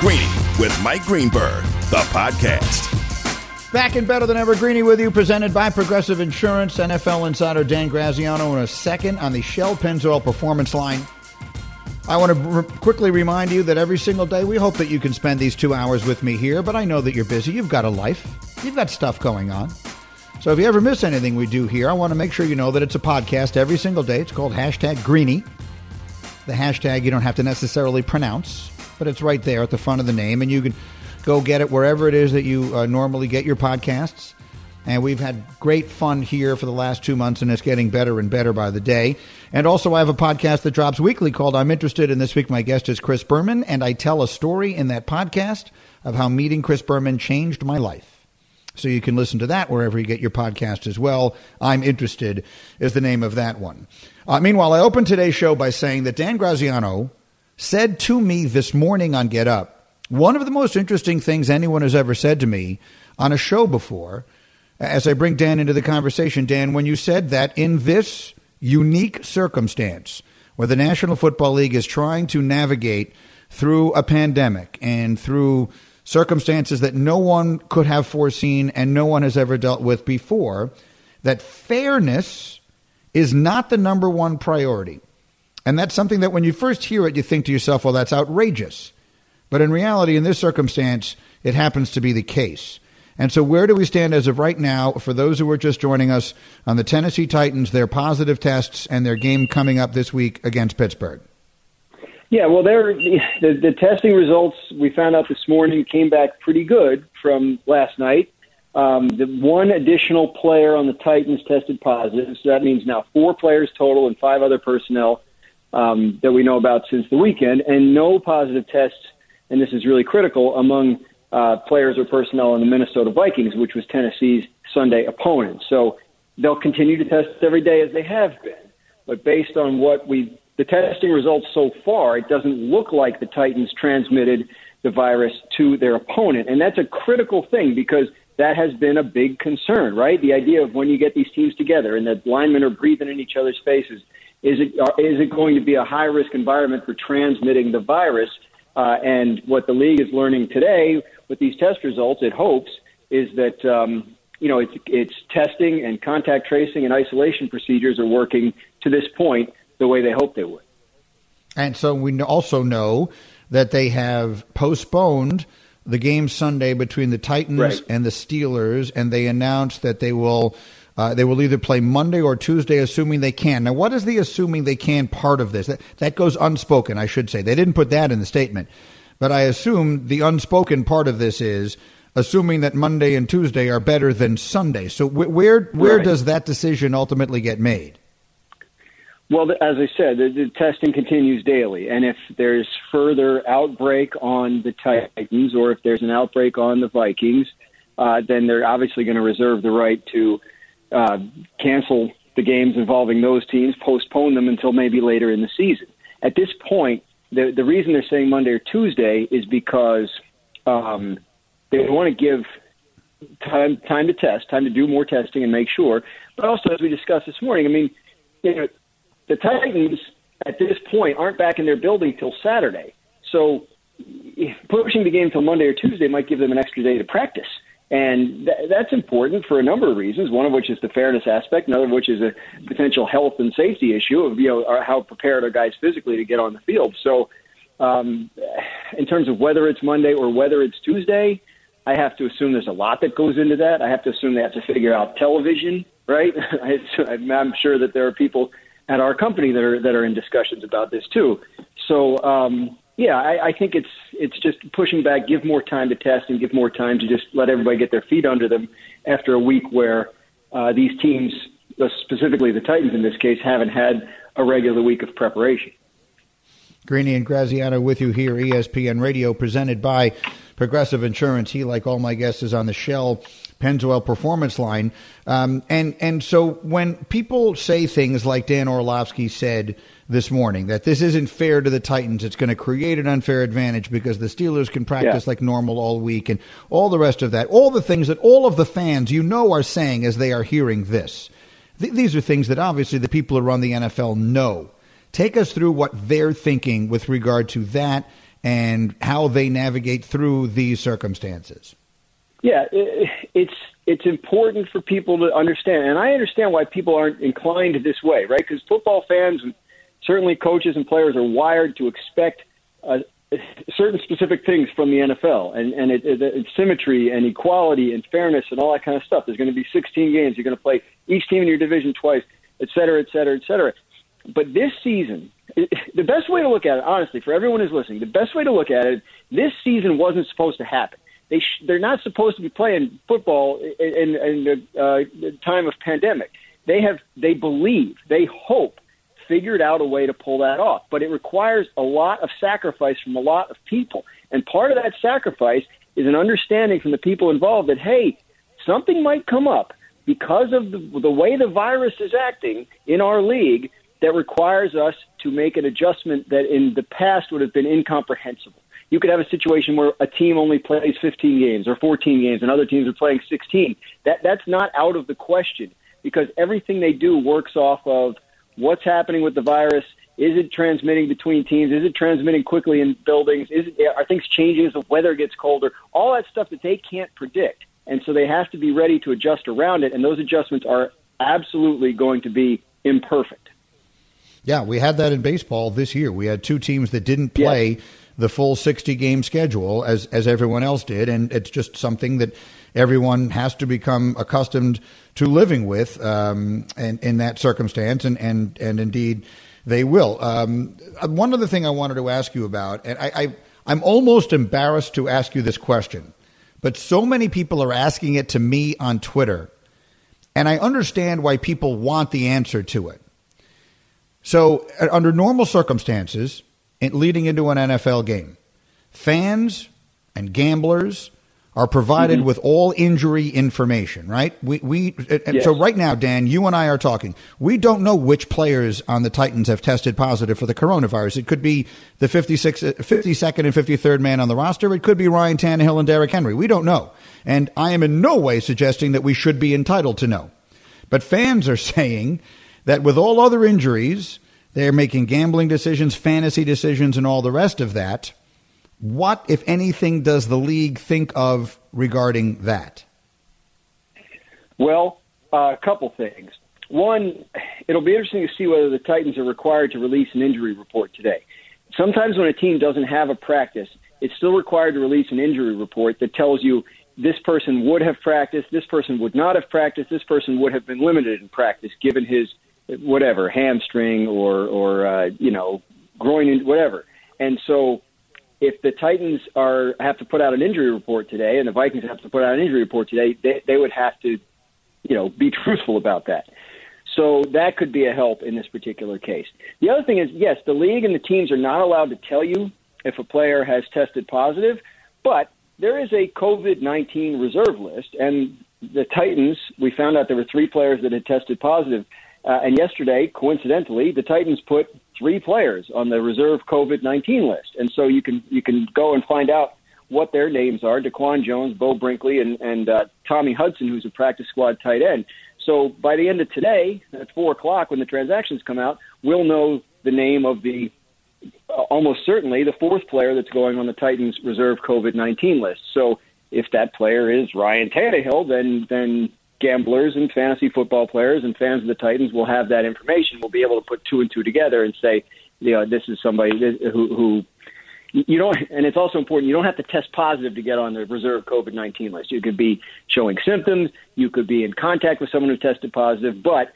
Greeny with Mike Greenberg, the podcast. Back in better than ever, Greeny with you, presented by Progressive Insurance. NFL insider Dan Graziano in a second on the Shell Pennzoil Performance Line. I want to quickly remind you that every single day we hope that you can spend these two hours with me here, but I know that you're busy. You've got a life, you've got stuff going on. So if you ever miss anything we do here, I want to make sure you know that it's a podcast every single day. It's called hashtag Greeny. The hashtag you don't have to necessarily pronounce, but it's right there at the front of the name, and you can go get it wherever it is that you uh, normally get your podcasts. And we've had great fun here for the last two months, and it's getting better and better by the day. And also, I have a podcast that drops weekly called I'm Interested. And this week, my guest is Chris Berman, and I tell a story in that podcast of how meeting Chris Berman changed my life. So you can listen to that wherever you get your podcast as well. I'm Interested is the name of that one. Uh, meanwhile, I opened today's show by saying that Dan Graziano said to me this morning on Get Up one of the most interesting things anyone has ever said to me on a show before as I bring Dan into the conversation, Dan, when you said that in this unique circumstance where the National Football League is trying to navigate through a pandemic and through circumstances that no one could have foreseen and no one has ever dealt with before, that fairness is not the number one priority. And that's something that when you first hear it, you think to yourself, well, that's outrageous. But in reality, in this circumstance, it happens to be the case. And so, where do we stand as of right now for those who are just joining us on the Tennessee Titans, their positive tests, and their game coming up this week against Pittsburgh? Yeah, well, there the, the testing results we found out this morning came back pretty good from last night. Um, the one additional player on the Titans tested positive, so that means now four players total and five other personnel um, that we know about since the weekend, and no positive tests. And this is really critical among uh, players or personnel in the Minnesota Vikings, which was Tennessee's Sunday opponent. So they'll continue to test every day as they have been. But based on what we the testing results so far, it doesn't look like the Titans transmitted the virus to their opponent, and that's a critical thing because that has been a big concern, right? The idea of when you get these teams together and the linemen are breathing in each other's faces, is it uh, it going to be a high risk environment for transmitting the virus? Uh, and what the league is learning today with these test results, it hopes, is that um, you know it's, it's testing and contact tracing and isolation procedures are working to this point the way they hoped they would. And so we also know that they have postponed the game Sunday between the Titans right. and the Steelers, and they announced that they will. Uh, they will either play Monday or Tuesday, assuming they can. Now, what is the assuming they can part of this? That, that goes unspoken, I should say. They didn't put that in the statement. But I assume the unspoken part of this is assuming that Monday and Tuesday are better than Sunday. So wh- where where right. does that decision ultimately get made? Well, as I said, the, the, testing continues daily, and if there's further outbreak on the Titans or if there's an outbreak on the Vikings, uh, then they're obviously going to reserve the right to uh, cancel the games involving those teams, postpone them until maybe later in the season. At this point, the the reason they're saying Monday or Tuesday is because um, they want to give time time to test, time to do more testing and make sure. But also, as we discussed this morning, I mean, you know, the Titans at this point aren't back in their building till Saturday, so pushing the game till Monday or Tuesday might give them an extra day to practice. And th- that's important for a number of reasons. One of which is the fairness aspect. Another of which is a potential health and safety issue of you know how prepared are guys physically to get on the field. So, um, in terms of whether it's Monday or whether it's Tuesday, I have to assume there's a lot that goes into that. I have to assume they have to figure out television, right? I'm sure that there are people at our company that are that are in discussions about this too. So um, yeah, I, I think it's it's just pushing back, give more time to test, and give more time to just let everybody get their feet under them after a week where uh, these teams, uh, specifically the Titans in this case, haven't had a regular week of preparation. Greeny and Graziano with you here, ESPN Radio, presented by Progressive Insurance. He, like all my guests, is on the Shell Pennzoil Performance Line. Um, and, and so when people say things like Dan Orlovsky said this morning, that this isn't fair to the Titans, it's going to create an unfair advantage because the Steelers can practice Yeah. like normal all week and all the rest of that, all the things that all of the fans you know are saying as they are hearing this. Th- these are things that obviously the people who run the NFL know. Take us through what they're thinking with regard to that and how they navigate through these circumstances. Yeah, it's it's important for people to understand, and I understand why people aren't inclined this way, right? Because football fans, and certainly coaches and players, are wired to expect uh, certain specific things from the NFL, and and it, it, it's symmetry and equality and fairness and all that kind of stuff. There's going to be 16 games. You're going to play each team in your division twice, et cetera, et cetera, et cetera. But this season, the best way to look at it, honestly, for everyone who's listening, the best way to look at it, this season wasn't supposed to happen. They sh- they're not supposed to be playing football in, in, the, uh, time of pandemic. They have they believe they hope figured out a way to pull that off, but it requires a lot of sacrifice from a lot of people. And part of that sacrifice is an understanding from the people involved that hey, something might come up because of the, the way the virus is acting in our league that requires us to make an adjustment that in the past would have been incomprehensible. You could have a situation where a team only plays 15 games or 14 games and other teams are playing 16. That that's not out of the question because everything they do works off of what's happening with the virus. Is it transmitting between teams? Is it transmitting quickly in buildings? Is it, are things changing as the weather gets colder? All that stuff that they can't predict. And so they have to be ready to adjust around it. And those adjustments are absolutely going to be imperfect. Yeah, we had that in baseball this year. We had two teams that didn't play yes. The full 60 game schedule as, as everyone else did. And it's just something that everyone has to become accustomed to living with um, and, in that circumstance. And, and, and indeed, they will. Um, one other thing I wanted to ask you about, and I, I, I'm almost embarrassed to ask you this question, but so many people are asking it to me on Twitter. And I understand why people want the answer to it. So, uh, under normal circumstances, leading into an NFL game, fans and gamblers are provided mm-hmm. with all injury information, right? We, we uh, uh, yes. so right now, Dan, you and I are talking. We don't know which players on the Titans have tested positive for the coronavirus. It could be the 56, uh, 52nd and 53rd man on the roster. It could be Ryan Tannehill and Derrick Henry. We don't know. And I am in no way suggesting that we should be entitled to know. But fans are saying that with all other injuries, they're making gambling decisions, fantasy decisions, and all the rest of that. What, if anything, does the league think of regarding that? Well, uh, a couple things. One, it'll be interesting to see whether the Titans are required to release an injury report today. Sometimes when a team doesn't have a practice, it's still required to release an injury report that tells you this person would have practiced, this person would not have practiced, this person would have been limited in practice given his whatever hamstring or or uh, you know groin whatever. And so if the Titans are have to put out an injury report today and the Vikings have to put out an injury report today, they, they would have to you know be truthful about that. So that could be a help in this particular case. The other thing is, yes, the league and the teams are not allowed to tell you if a player has tested positive, but there is a COVID 19 reserve list, and the Titans, we found out there were three players that had tested positive. Uh, and yesterday, coincidentally, the Titans put three players on the reserve COVID 19 list. And so you can, you can go and find out what their names are DaQuan Jones, Beau Brinkley, and, and uh, Tommy Hudson, who's a practice squad tight end. So by the end of today, at 4 o'clock, when the transactions come out, we'll know the name of the uh, almost certainly the fourth player that's going on the Titans reserve COVID 19 list. So if that player is Ryan Tannehill, then then gamblers and fantasy football players and fans of the Titans will have that information. We'll be able to put two and two together and say, you know, this is somebody who, who you don't, and it's also important. You don't have to test positive to get on the reserve COVID nineteen list. You could be showing symptoms. You could be in contact with someone who tested positive. But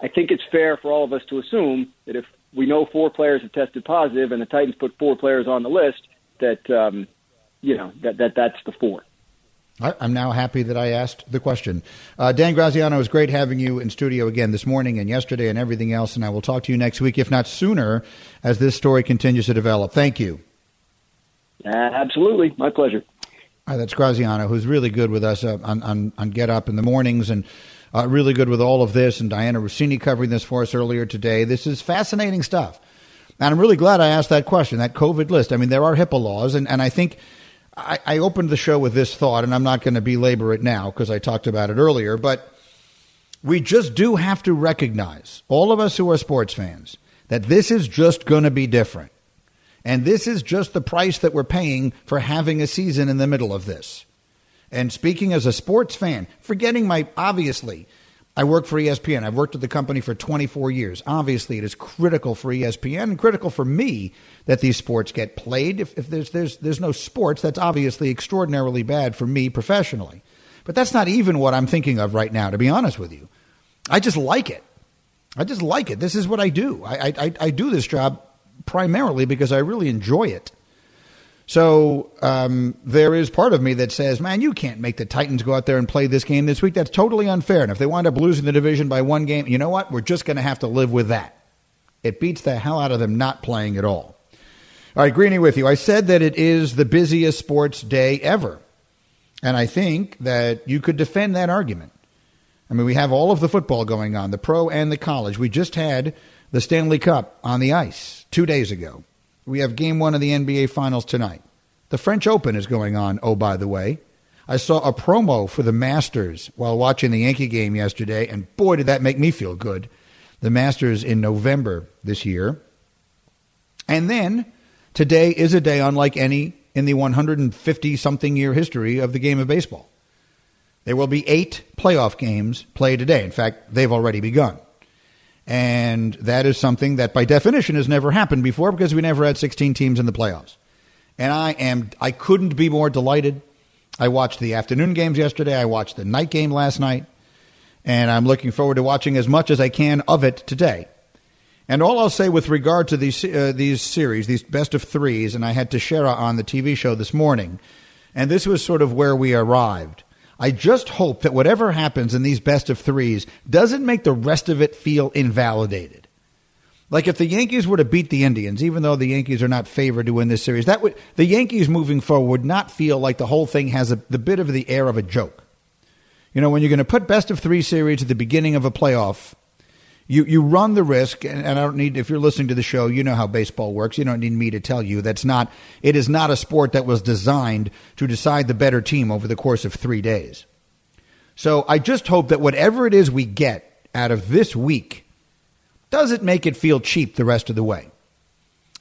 I think it's fair for all of us to assume that if we know four players have tested positive, and the Titans put four players on the list, that um, you know that that that's the four. I'm now happy that I asked the question. Uh, Dan Graziano, it was great having you in studio again this morning and yesterday and everything else. And I will talk to you next week, if not sooner, as this story continues to develop. Thank you. Uh, absolutely. My pleasure. Uh, that's Graziano, who's really good with us uh, on, on, on, Get Up in the mornings and uh, really good with all of this. And Dianna Russini covering this for us earlier today. This is fascinating stuff. And I'm really glad I asked that question, that COVID list. I mean, there are HIPAA laws, and, and I think – I, I opened the show with this thought, and I'm not going to belabor it now because I talked about it earlier, but we just do have to recognize, all of us who are sports fans, that this is just going to be different. And this is just the price that we're paying for having a season in the middle of this. And speaking as a sports fan, forgetting my obviously, I work for ESPN. I've worked at the company for 24 years. Obviously, it is critical for ESPN and critical for me that these sports get played. If, if there's, there's, there's no sports, that's obviously extraordinarily bad for me professionally. But that's not even what I'm thinking of right now, to be honest with you. I just like it. I just like it. This is what I do. I, I, I do this job primarily because I really enjoy it. So um, there is part of me that says, man, you can't make the Titans go out there and play this game this week. That's totally unfair. And if they wind up losing the division by one game, you know what? We're just going to have to live with that. It beats the hell out of them not playing at all. All right, Greeny with you. I said that it is the busiest sports day ever. And I think that you could defend that argument. I mean, we have all of the football going on, the pro and the college. We just had the Stanley Cup on the ice two days ago. We have game one of the NBA Finals tonight. The French Open is going on, oh, by the way. I saw a promo for the Masters while watching the Yankee game yesterday, and boy, did that make me feel good. The Masters in November this year. And then today is a day unlike any in the 150 something year history of the game of baseball. There will be eight playoff games played today. In fact, they've already begun. And that is something that by definition has never happened before because we never had 16 teams in the playoffs. And I am I couldn't be more delighted. I watched the afternoon games yesterday. I watched the night game last night. And I'm looking forward to watching as much as I can of it today. And all I'll say with regard to these uh, these series, these best of threes, and I had Teixeira on the TV show this morning, and this was sort of where we arrived. I just hope that whatever happens in these best of threes doesn't make the rest of it feel invalidated. Like if the Yankees were to beat the Indians, even though the Yankees are not favored to win this series, that would the Yankees moving forward would not feel like the whole thing has a, the bit of the air of a joke. You know, when you're going to put best of three series at the beginning of a playoff, you you run the risk, and, and I don't need if you're listening to the show, you know how baseball works. You don't need me to tell you that's not. It is not a sport that was designed to decide the better team over the course of three days. So I just hope that whatever it is we get out of this week doesn't make it feel cheap the rest of the way.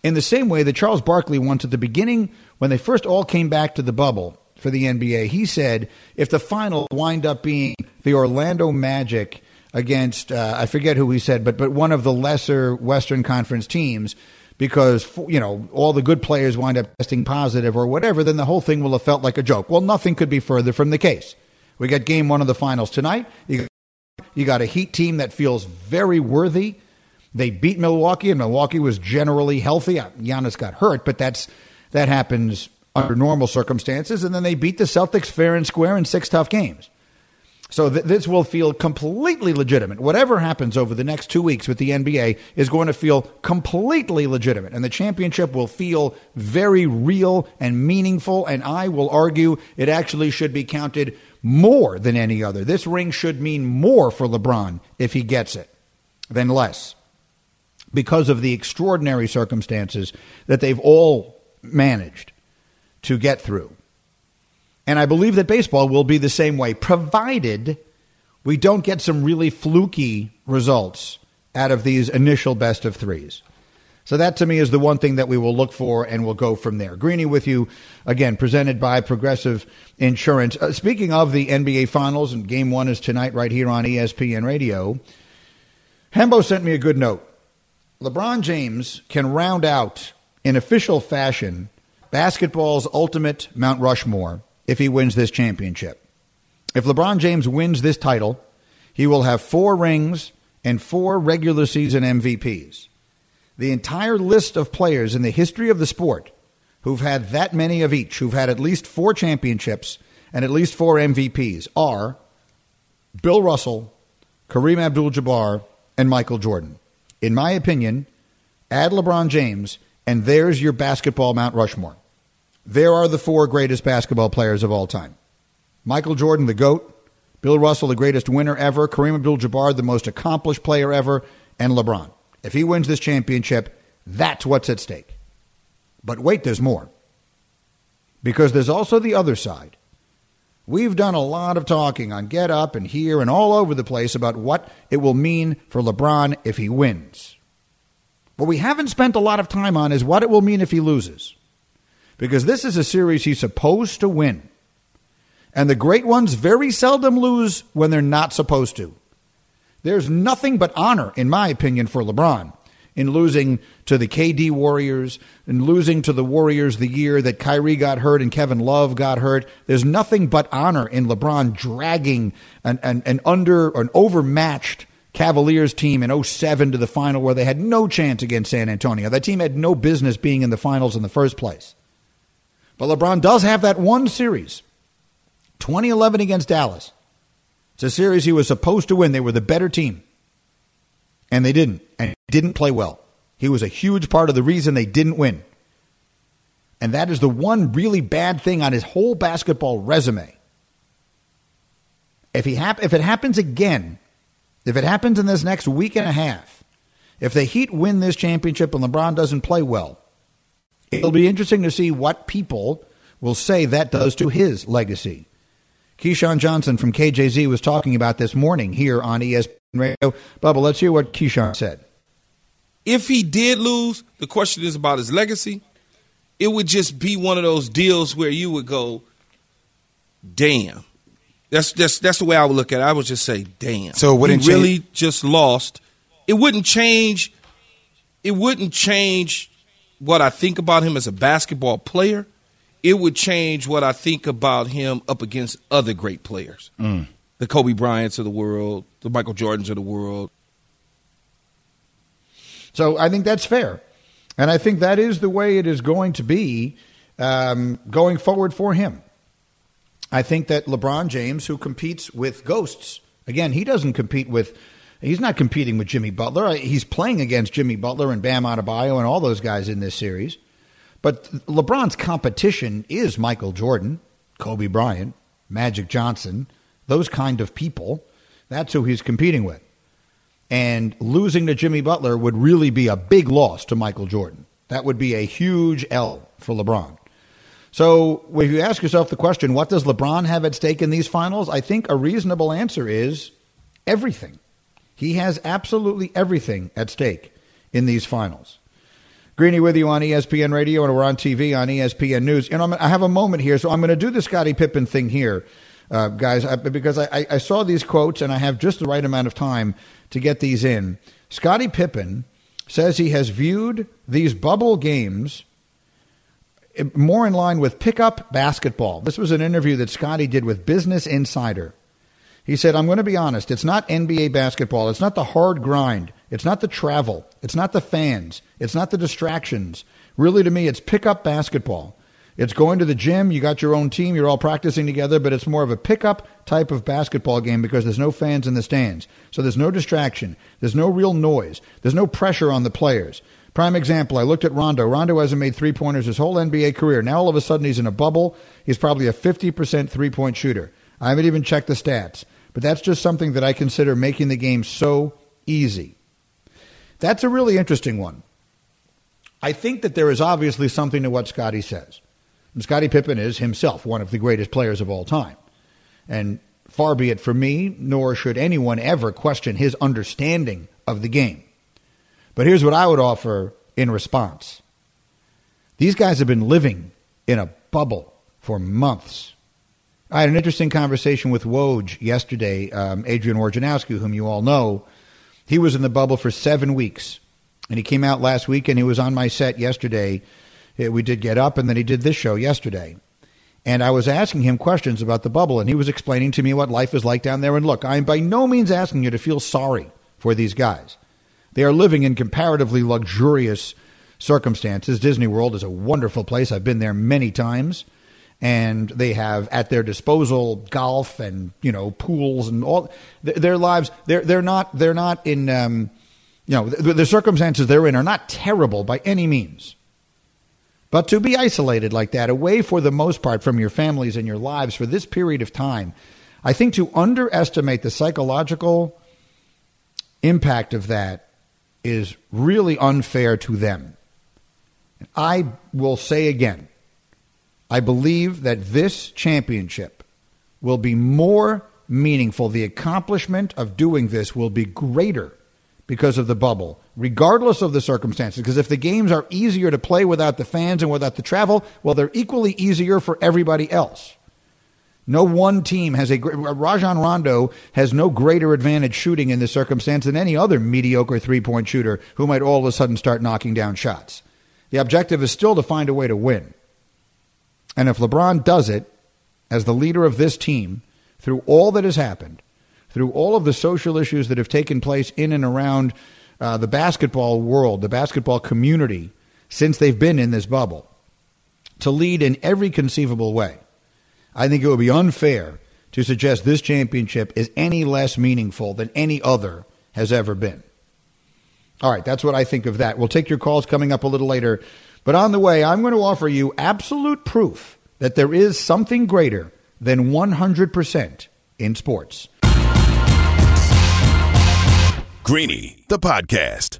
In the same way that Charles Barkley once at the beginning, when they first all came back to the bubble for the NBA, he said if the final wind up being the Orlando Magic against uh, I forget who he said, but but one of the lesser Western Conference teams because you know all the good players wind up testing positive or whatever, then the whole thing will have felt like a joke. Well, nothing could be further from the case. We got game one of the finals tonight. You, you got a Heat team that feels very worthy. They beat Milwaukee, and Milwaukee was generally healthy. Uh, Giannis got hurt, but that's that happens under normal circumstances. And then they beat the Celtics fair and square in six tough games. So th- this will feel completely legitimate. Whatever happens over the next two weeks with the NBA is going to feel completely legitimate. And the championship will feel very real and meaningful. And I will argue it actually should be counted more than any other. This ring should mean more for LeBron if he gets it than less because of the extraordinary circumstances that they've all managed to get through. And I believe that baseball will be the same way, provided we don't get some really fluky results out of these initial best of threes. So that to me is the one thing that we will look for, and we'll go from there. Greeny with you again, presented by Progressive Insurance. Uh, speaking of the NBA Finals, and Game One is tonight right here on ESPN Radio. Hembo sent me a good note. LeBron James can round out in official fashion basketball's ultimate Mount Rushmore if he wins this championship. If LeBron James wins this title, he will have four rings and four regular season MVPs. The entire list of players in the history of the sport who've had that many of each, who've had at least four championships and at least four MVPs, are Bill Russell, Kareem Abdul Jabbar, and Michael Jordan. In my opinion, add LeBron James, and there's your basketball Mount Rushmore. There are the four greatest basketball players of all time Michael Jordan, the GOAT, Bill Russell, the greatest winner ever, Kareem Abdul Jabbar, the most accomplished player ever, and LeBron. If he wins this championship, that's what's at stake. But wait, there's more. Because there's also the other side. We've done a lot of talking on Get Up and here and all over the place about what it will mean for LeBron if he wins. What we haven't spent a lot of time on is what it will mean if he loses. Because this is a series he's supposed to win. And the great ones very seldom lose when they're not supposed to. There's nothing but honor, in my opinion, for LeBron in losing to the KD Warriors and losing to the Warriors the year that Kyrie got hurt and Kevin Love got hurt. There's nothing but honor in LeBron dragging an, an, an under an overmatched Cavaliers team in 07 to the final where they had no chance against San Antonio. That team had no business being in the finals in the first place. But LeBron does have that one series 2011 against Dallas. It's a series he was supposed to win. They were the better team and they didn't, and didn't play well. He was a huge part of the reason they didn't win. And that is the one really bad thing on his whole basketball resume. If he hap- if it happens again, if it happens in this next week and a half, if the Heat win this championship and LeBron doesn't play well, it'll be interesting to see what people will say that does to his legacy. Keyshawn Johnson from KJZ was talking about this morning here on ESPN Radio. Bubba, let's hear what Keyshawn said. If he did lose, the question is about his legacy. It would just be one of those deals where you would go, damn. That's that's that's the way I would look at it. I would just say, damn. So it wouldn't he really change- just lost. It wouldn't change. It wouldn't change what I think about him as a basketball player. It would change what I think about him up against other great players, Mm. the Kobe Bryants of the world, the Michael Jordans of the world. So I think that's fair. And I think that is the way it is going to be um, going forward for him. I think that LeBron James, who competes with ghosts, again, he doesn't compete with, he's not competing with Jimmy Butler. He's playing against Jimmy Butler and Bam Adebayo and all those guys in this series. But LeBron's competition is Michael Jordan, Kobe Bryant, Magic Johnson, those kind of people. That's who he's competing with. And losing to Jimmy Butler would really be a big loss to Michael Jordan. That would be a huge L for LeBron. So, if you ask yourself the question, what does LeBron have at stake in these finals? I think a reasonable answer is everything. He has absolutely everything at stake in these finals. Greeny with you on ESPN Radio, and we're on TV on ESPN News. Know, I'm, I have a moment here, so I'm going to do the Scottie Pippen thing here, uh, guys, I, because I, I, saw these quotes, and I have just the right amount of time to get these in. Scottie Pippen says he has viewed these bubble games more in line with pickup basketball. This was an interview that Scotty did with Business Insider. He said, I'm going to be honest, it's not NBA basketball. It's not the hard grind. It's not the travel. It's not the fans. It's not the distractions. Really, to me, it's pickup basketball. It's going to the gym. You got your own team. You're all practicing together, but it's more of a pickup type of basketball game because there's no fans in the stands. So there's no distraction. There's no real noise. There's no pressure on the players. Prime example, I looked at Rondo. Rondo hasn't made three pointers his whole NBA career. Now all of a sudden he's in a bubble. He's probably a 50% three point shooter. I haven't even checked the stats, but that's just something that I consider making the game so easy. That's a really interesting one. I think that there is obviously something to what Scotty says. And Scottie Pippen is himself one of the greatest players of all time. And far be it from me, nor should anyone ever question his understanding of the game. But here's what I would offer in response these guys have been living in a bubble for months. I had an interesting conversation with Woj yesterday, um, Adrian Wojnarowski, whom you all know. He was in the bubble for seven weeks, and he came out last week, and he was on my set yesterday. Uh, We did get up, and then he did this show yesterday. And I was asking him questions about the bubble, and he was explaining to me what life is like down there. And look, I'm by no means asking you to feel sorry for these guys. They are living in comparatively luxurious circumstances. Disney World is a wonderful place. I've been there many times. And they have at their disposal golf and you know pools and all th- their lives. They're they're not they're not in um, you know the, the circumstances they're in are not terrible by any means. But to be isolated like that, away for the most part from your families and your lives for this period of time, I think to underestimate the psychological impact of that is really unfair to them. I will say again, I believe that this championship will be more meaningful. The accomplishment of doing this will be greater because of the bubble, regardless of the circumstances. Because if the games are easier to play without the fans and without the travel, well, they're equally easier for everybody else. No one team has a Rajon Rondo has no greater advantage shooting in this circumstance than any other mediocre three point shooter who might all of a sudden start knocking down shots. The objective is still to find a way to win. And if LeBron does it as the leader of this team through all that has happened, through all of the social issues that have taken place in and around uh, the basketball world, the basketball community, since they've been in this bubble, to lead in every conceivable way, I think it would be unfair to suggest this championship is any less meaningful than any other has ever been. All right, that's what I think of that. We'll take your calls coming up a little later. But on the way, I'm going to offer you absolute proof that there is something greater than 100% in sports. Greeny, the podcast.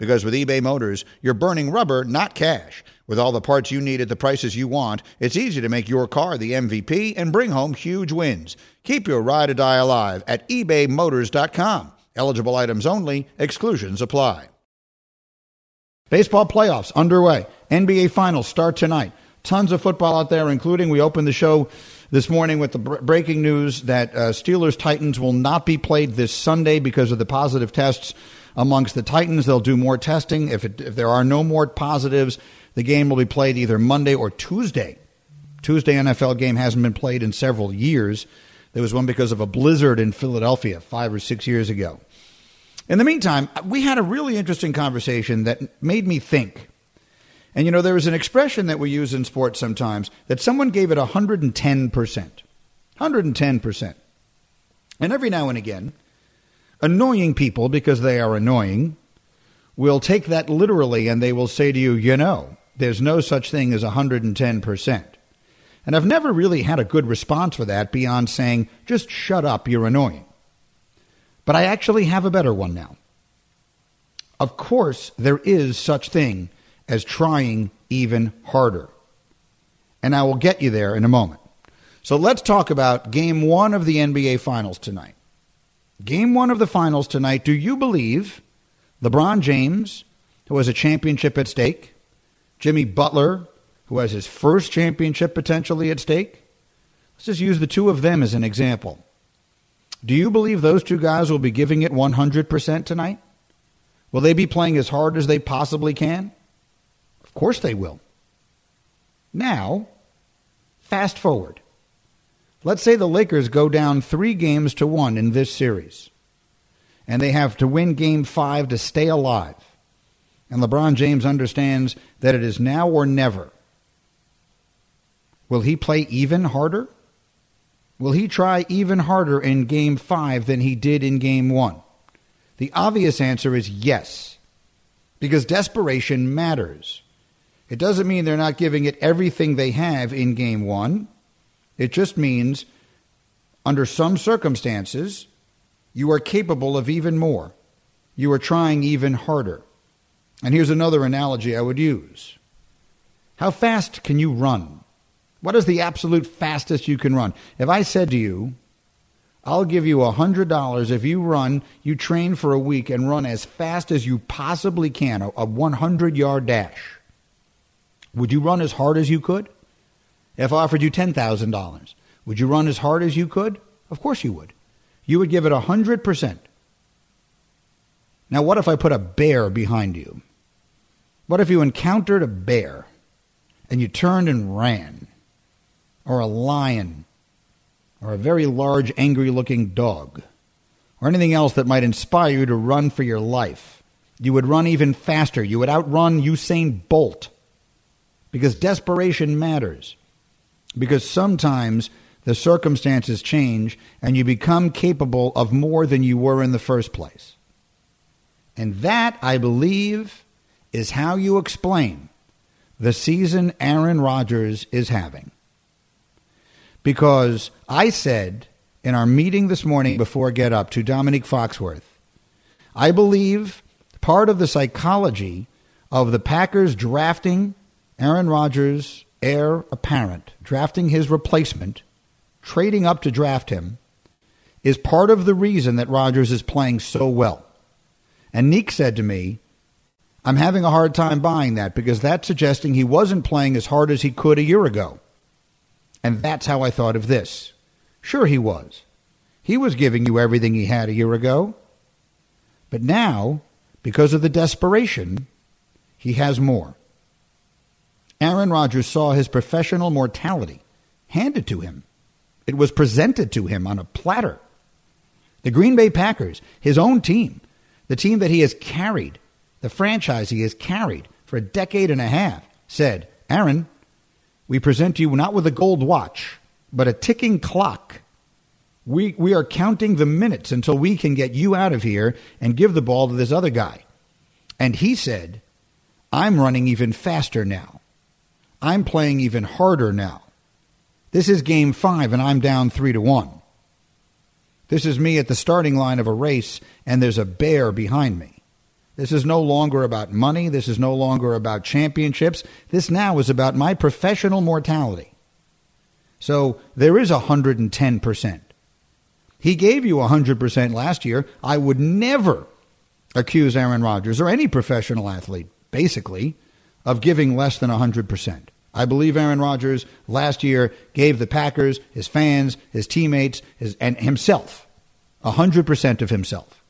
Because with eBay Motors, you're burning rubber, not cash. With all the parts you need at the prices you want, it's easy to make your car the MVP and bring home huge wins. Keep your ride or die alive at ebaymotors.com. Eligible items only, exclusions apply. Baseball playoffs underway. NBA Finals start tonight. Tons of football out there, including we opened the show this morning with the breaking news that uh, Steelers Titans will not be played this Sunday because of the positive tests amongst the Titans. They'll do more testing. If, it, if there are no more positives, the game will be played either Monday or Tuesday. Tuesday NFL game hasn't been played in several years. There was one because of a blizzard in Philadelphia five or six years ago. In the meantime, we had a really interesting conversation that made me think. And you know, there is an expression that we use in sports sometimes that someone gave it 110%. 110%. And every now and again, annoying people, because they are annoying, will take that literally and they will say to you, you know, there's no such thing as 110%. And I've never really had a good response for that beyond saying, just shut up, you're annoying. But I actually have a better one now. Of course, there is such thing as trying even harder. And I will get you there in a moment. So let's talk about game one of the NBA Finals tonight. Game one of the Finals tonight. Do you believe LeBron James, who has a championship at stake, Jimmy Butler, who has his first championship potentially at stake. Let's just use the two of them as an example. Do you believe those two guys will be giving it 100% tonight? Will they be playing as hard as they possibly can? Of course they will. Now, fast forward. Let's say the Lakers go down three games to one in this series, and they have to win game five to stay alive. And LeBron James understands that it is now or never. Will he play even harder? Will he try even harder in game five than he did in game one? The obvious answer is yes, because desperation matters. It doesn't mean they're not giving it everything they have in game one. It just means, under some circumstances, you are capable of even more. You are trying even harder. And here's another analogy I would use How fast can you run? What is the absolute fastest you can run? If I said to you, I'll give you a $100 if you run, you train for a week and run as fast as you possibly can, a 100 yard dash. Would you run as hard as you could? If I offered you $10,000, would you run as hard as you could? Of course you would. You would give it 100%. Now, what if I put a bear behind you? What if you encountered a bear and you turned and ran? or a lion or a very large, angry looking dog, or anything else that might inspire you to run for your life. You would run even faster. You would outrun Usain Bolt because desperation matters. Because sometimes the circumstances change and you become capable of more than you were in the first place. And that, I believe, is how you explain the season Aaron Rodgers is having. Because I said in our meeting this morning before Get Up to Dominique Foxworth, I believe part of the psychology of the Packers drafting Aaron Rodgers, heir apparent, drafting his replacement, trading up to draft him, is part of the reason that Rodgers is playing so well. And Neek said to me, I'm having a hard time buying that because that's suggesting he wasn't playing as hard as he could a year ago. And that's how I thought of this. Sure, he was. He was giving you everything he had a year ago. But now, because of the desperation, he has more. Aaron Rodgers saw his professional mortality handed to him. It was presented to him on a platter. The Green Bay Packers, his own team, the team that he has carried, the franchise he has carried for a decade and a half, said, Aaron, we present you not with a gold watch, but a ticking clock. We, we are counting the minutes until we can get you out of here and give the ball to this other guy. And he said, I'm running even faster now. I'm playing even harder now. This is game five, and I'm down three to one. This is me at the starting line of a race, and there's a bear behind me. This is no longer about money. This is no longer about championships. This now is about my professional mortality. So there is 110%. He gave you 100% last year. I would never accuse Aaron Rodgers or any professional athlete, basically, of giving less than 100%. I believe Aaron Rodgers last year gave the Packers, his fans, his teammates, his, and himself 100% of himself.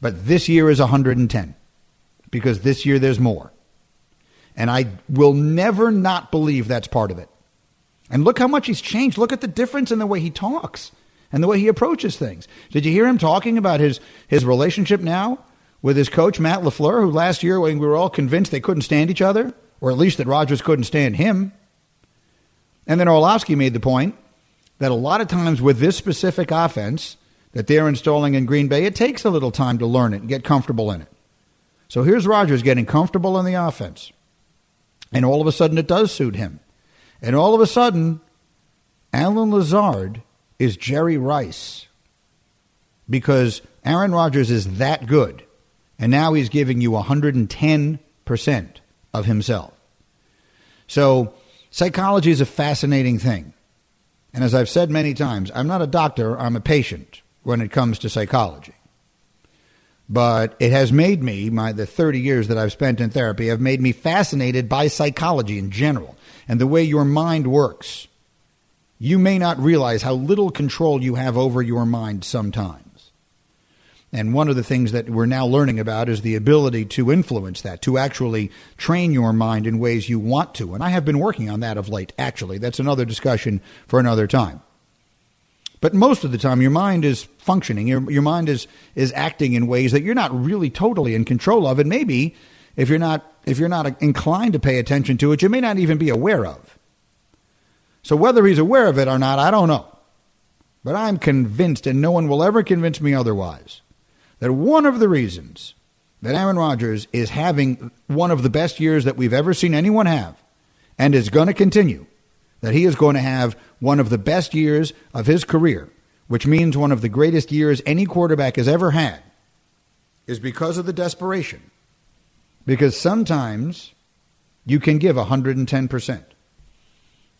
But this year is 110 because this year there's more. And I will never not believe that's part of it. And look how much he's changed. Look at the difference in the way he talks and the way he approaches things. Did you hear him talking about his, his relationship now with his coach, Matt LaFleur, who last year, when we were all convinced they couldn't stand each other, or at least that Rodgers couldn't stand him. And then Orlovsky made the point that a lot of times with this specific offense that they're installing in Green Bay, it takes a little time to learn it and get comfortable in it. So here's Rodgers getting comfortable in the offense. And all of a sudden it does suit him. And all of a sudden, Allen Lazard is Jerry Rice because Aaron Rodgers is that good. And now he's giving you 110% of himself. So, psychology is a fascinating thing. And as I've said many times, I'm not a doctor, I'm a patient when it comes to psychology. But it has made me, my the 30 years that I've spent in therapy have made me fascinated by psychology in general and the way your mind works. You may not realize how little control you have over your mind sometimes. And one of the things that we're now learning about is the ability to influence that, to actually train your mind in ways you want to. And I have been working on that of late, actually. That's another discussion for another time. But most of the time, your mind is functioning. Your, your mind is, is acting in ways that you're not really totally in control of. And maybe if you're not, if you're not inclined to pay attention to it, you may not even be aware of. So whether he's aware of it or not, I don't know. But I'm convinced, and no one will ever convince me otherwise, that one of the reasons that Aaron Rodgers is having one of the best years that we've ever seen anyone have and is going to continue, that he is going to have one of the best years of his career, which means one of the greatest years any quarterback has ever had, is because of the desperation. Because sometimes you can give 110%.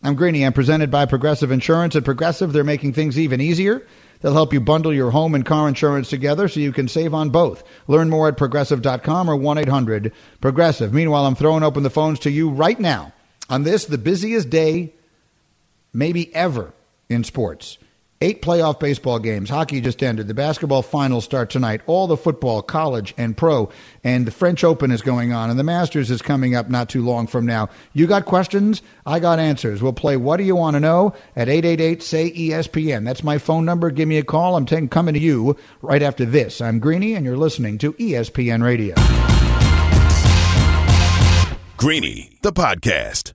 I'm Greeny. I'm presented by Progressive Insurance. At Progressive, they're making things even easier. They'll help you bundle your home and car insurance together so you can save on both. Learn more at progressive.com or 1 800 Progressive. Meanwhile, I'm throwing open the phones to you right now on this, the busiest day maybe ever in sports. Eight playoff baseball games. Hockey just ended. The basketball finals start tonight. All the football, college and pro. And the French Open is going on. And the Masters is coming up not too long from now. You got questions? I got answers. We'll play What Do You Want to Know at 888 say ESPN. That's my phone number. Give me a call. I'm taking, coming to you right after this. I'm Greeny, and you're listening to ESPN Radio. Greeny, the podcast.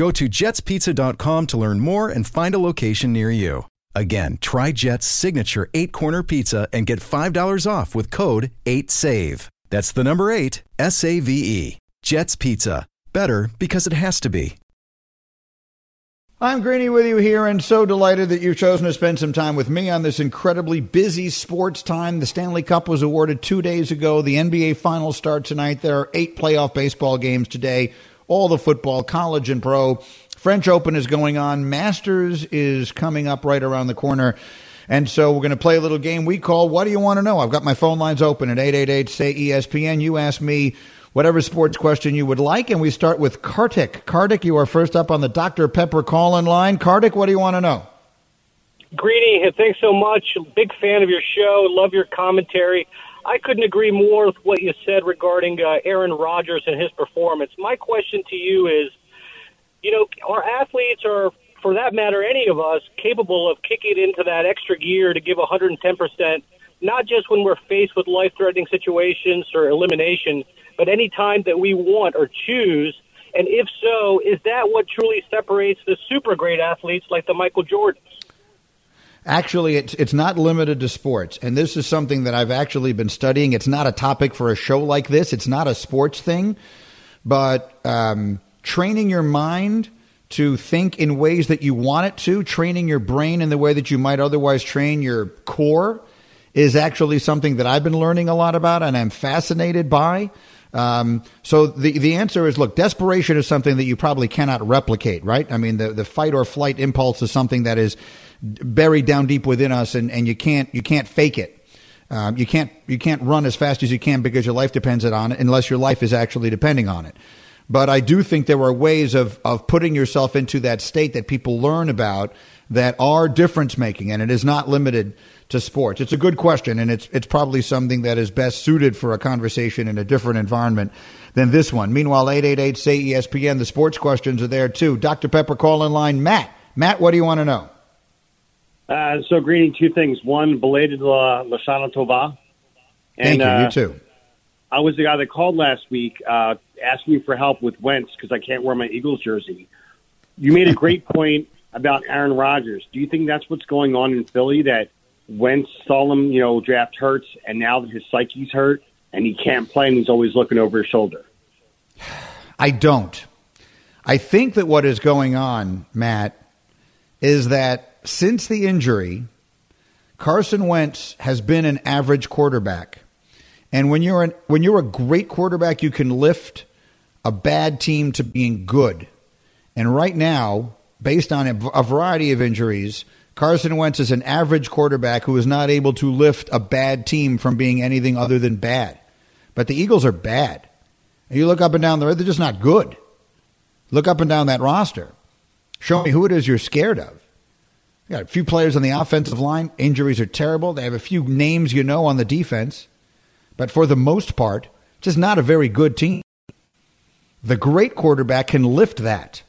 Go to jetspizza.com to learn more and find a location near you. Again, try Jet's signature eight corner pizza and get $5 off with code 8SAVE. That's the number eight, S A V E. Jet's Pizza. Better because it has to be. I'm Greeny with you here, and so delighted that you've chosen to spend some time with me on this incredibly busy sports time. The Stanley Cup was awarded two days ago. The NBA Finals start tonight. There are eight playoff baseball games today all the football, college and pro. French Open is going on. Masters is coming up right around the corner. And so we're going to play a little game we call What Do You Want to Know? I've got my phone lines open at 888 say ESPN. You ask me whatever sports question you would like, and we start with Kartik. Kartik, you are first up on the Dr. Pepper call in line. Kartik, what do you want to know? Greeny, thanks so much. Big fan of your show. Love your commentary. I couldn't agree more with what you said regarding uh, Aaron Rodgers and his performance. My question to you is, you know, our athletes are, for that matter, any of us, capable of kicking into that extra gear to give 110%, not just when we're faced with life-threatening situations or elimination, but any time that we want or choose. And if so, is that what truly separates the super great athletes like the Michael Jordans? Actually, it's it's not limited to sports, and this is something that I've actually been studying. It's not a topic for a show like this. It's not a sports thing, but um, training your mind to think in ways that you want it to, training your brain in the way that you might otherwise train your core, is actually something that I've been learning a lot about, and I'm fascinated by. Um, so the the answer is look, desperation is something that you probably cannot replicate, right? I mean, the the fight or flight impulse is something that is buried down deep within us, and, and you can't you can't fake it. Um, you can't you can't run as fast as you can because your life depends on it, unless your life is actually depending on it. But I do think there are ways of of putting yourself into that state that people learn about that are difference making, and it is not limited to sports. It's a good question, and it's it's probably something that is best suited for a conversation in a different environment than this one. Meanwhile, eight eight eight say ESPN. The sports questions are there too. Dr. Pepper, call in line. Matt, Matt, what do you want to know? Uh, so, Greeny two things. One, belated uh, Lashana Tova. And, Thank you. Uh, you too. I was the guy that called last week uh, asking me for help with Wentz because I can't wear my Eagles jersey. You made a great point about Aaron Rodgers. Do you think that's what's going on in Philly? That Wentz saw him, you know, draft Hurts, and now that his psyche's hurt and he can't play, and he's always looking over his shoulder. I don't. I think that what is going on, Matt, is that since the injury, Carson Wentz has been an average quarterback. And when you're an, when you're a great quarterback, you can lift a bad team to being good. And right now, based on a, a variety of injuries, Carson Wentz is an average quarterback who is not able to lift a bad team from being anything other than bad. But the Eagles are bad. And you look up and down the road, they're just not good. Look up and down that roster. Show me who it is you're scared of got a few players on the offensive line. Injuries are terrible. They have a few names you know on the defense. But for the most part, it's just not a very good team. The great quarterback can lift that.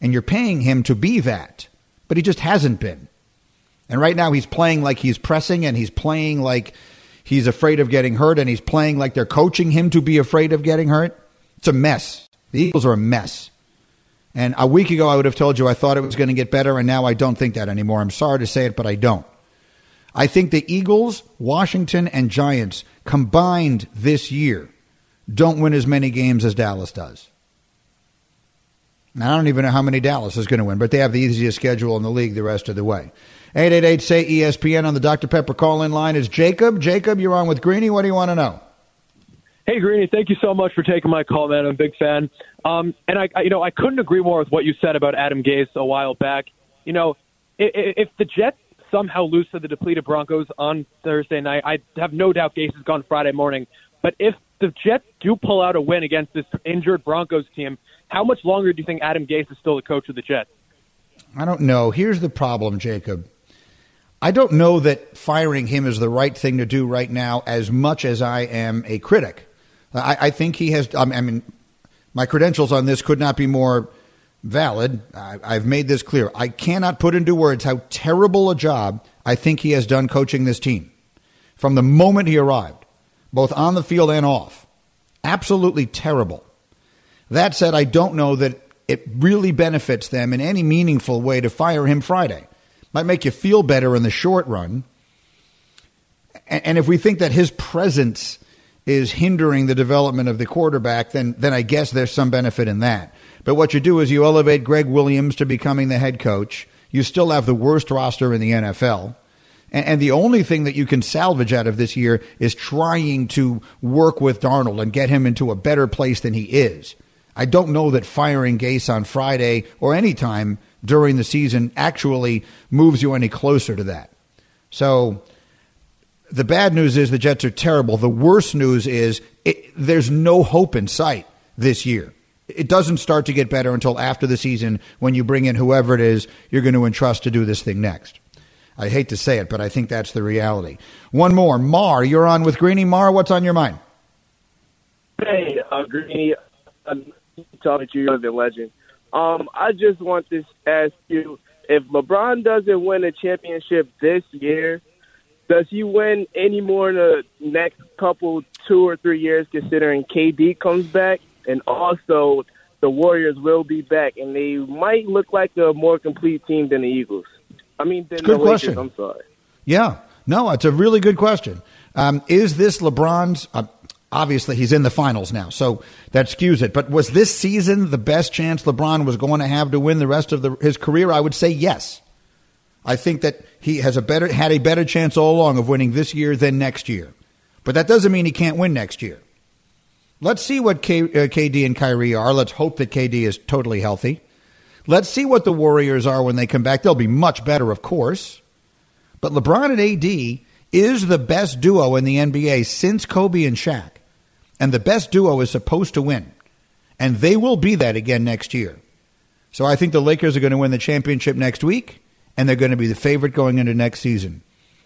And you're paying him to be that. But he just hasn't been. And right now he's playing like he's pressing and he's playing like he's afraid of getting hurt and he's playing like they're coaching him to be afraid of getting hurt. It's a mess. The Eagles are a mess. And a week ago, I would have told you I thought it was going to get better, and now I don't think that anymore. I'm sorry to say it, but I don't. I think the Eagles, Washington, and Giants combined this year don't win as many games as Dallas does. Now, I don't even know how many Dallas is going to win, but they have the easiest schedule in the league the rest of the way. 888 say ESPN on the Dr. Pepper call in line is Jacob. Jacob, you're on with Greeny. What do you want to know? Hey, Greeny, thank you so much for taking my call, man. I'm a big fan. Um, and I, I, you know, I couldn't agree more with what you said about Adam Gase a while back. You know, if, if the Jets somehow lose to the depleted Broncos on Thursday night, I have no doubt Gase is gone Friday morning. But if the Jets do pull out a win against this injured Broncos team, how much longer do you think Adam Gase is still the coach of the Jets? I don't know. Here's the problem, Jacob. I don't know that firing him is the right thing to do right now as much as I am a critic. I, I think he has. I mean, my credentials on this could not be more valid. I, I've made this clear. I cannot put into words how terrible a job I think he has done coaching this team from the moment he arrived, both on the field and off. Absolutely terrible. That said, I don't know that it really benefits them in any meaningful way to fire him Friday. Might make you feel better in the short run. And if we think that his presence is hindering the development of the quarterback, then then I guess there's some benefit in that. But what you do is you elevate Gregg Williams to becoming the head coach. You still have the worst roster in the NFL. And, and the only thing that you can salvage out of this year is trying to work with Darnold and get him into a better place than he is. I don't know that firing Gase on Friday or any time during the season actually moves you any closer to that. So the bad news is the Jets are terrible. The worst news is it, there's no hope in sight this year. It doesn't start to get better until after the season when you bring in whoever it is you're going to entrust to do this thing next. I hate to say it, but I think that's the reality. One more. Mar, you're on with Greeny. Mar, what's on your mind? Hey, uh, Greeny. I'm talking to you, you're the legend. Um, I just want to ask you if LeBron doesn't win a championship this year, does he win any more in the next couple two or three years, considering KD comes back, and also the Warriors will be back, and they might look like a more complete team than the Eagles. I mean, than good the Lakers. question. I'm sorry. Yeah, no, it's a really good question. Um, is this LeBron's? Uh, obviously, he's in the finals now, so that skews it. But was this season the best chance LeBron was going to have to win the rest of the, his career? I would say yes. I think that he has a better had a better chance all along of winning this year than next year. But that doesn't mean he can't win next year. Let's see what K, uh, KD and Kyrie are. Let's hope that KD is totally healthy. Let's see what the Warriors are when they come back. They'll be much better, of course. But LeBron and AD is the best duo in the NBA since Kobe and Shaq. And the best duo is supposed to win. And they will be that again next year. So I think the Lakers are going to win the championship next week and they're going to be the favorite going into next season.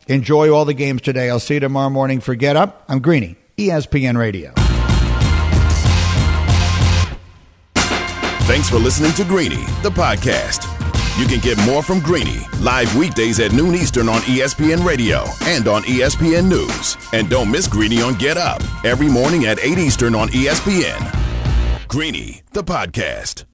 Enjoy all the games today. I'll see you tomorrow morning for Get Up. I'm Greeny, ESPN Radio. Thanks for listening to Greeny, the podcast. You can get more from Greeny live weekdays at noon Eastern on ESPN Radio and on ESPN News. And don't miss Greeny on Get Up every morning at 8 Eastern on ESPN. Greeny, the podcast.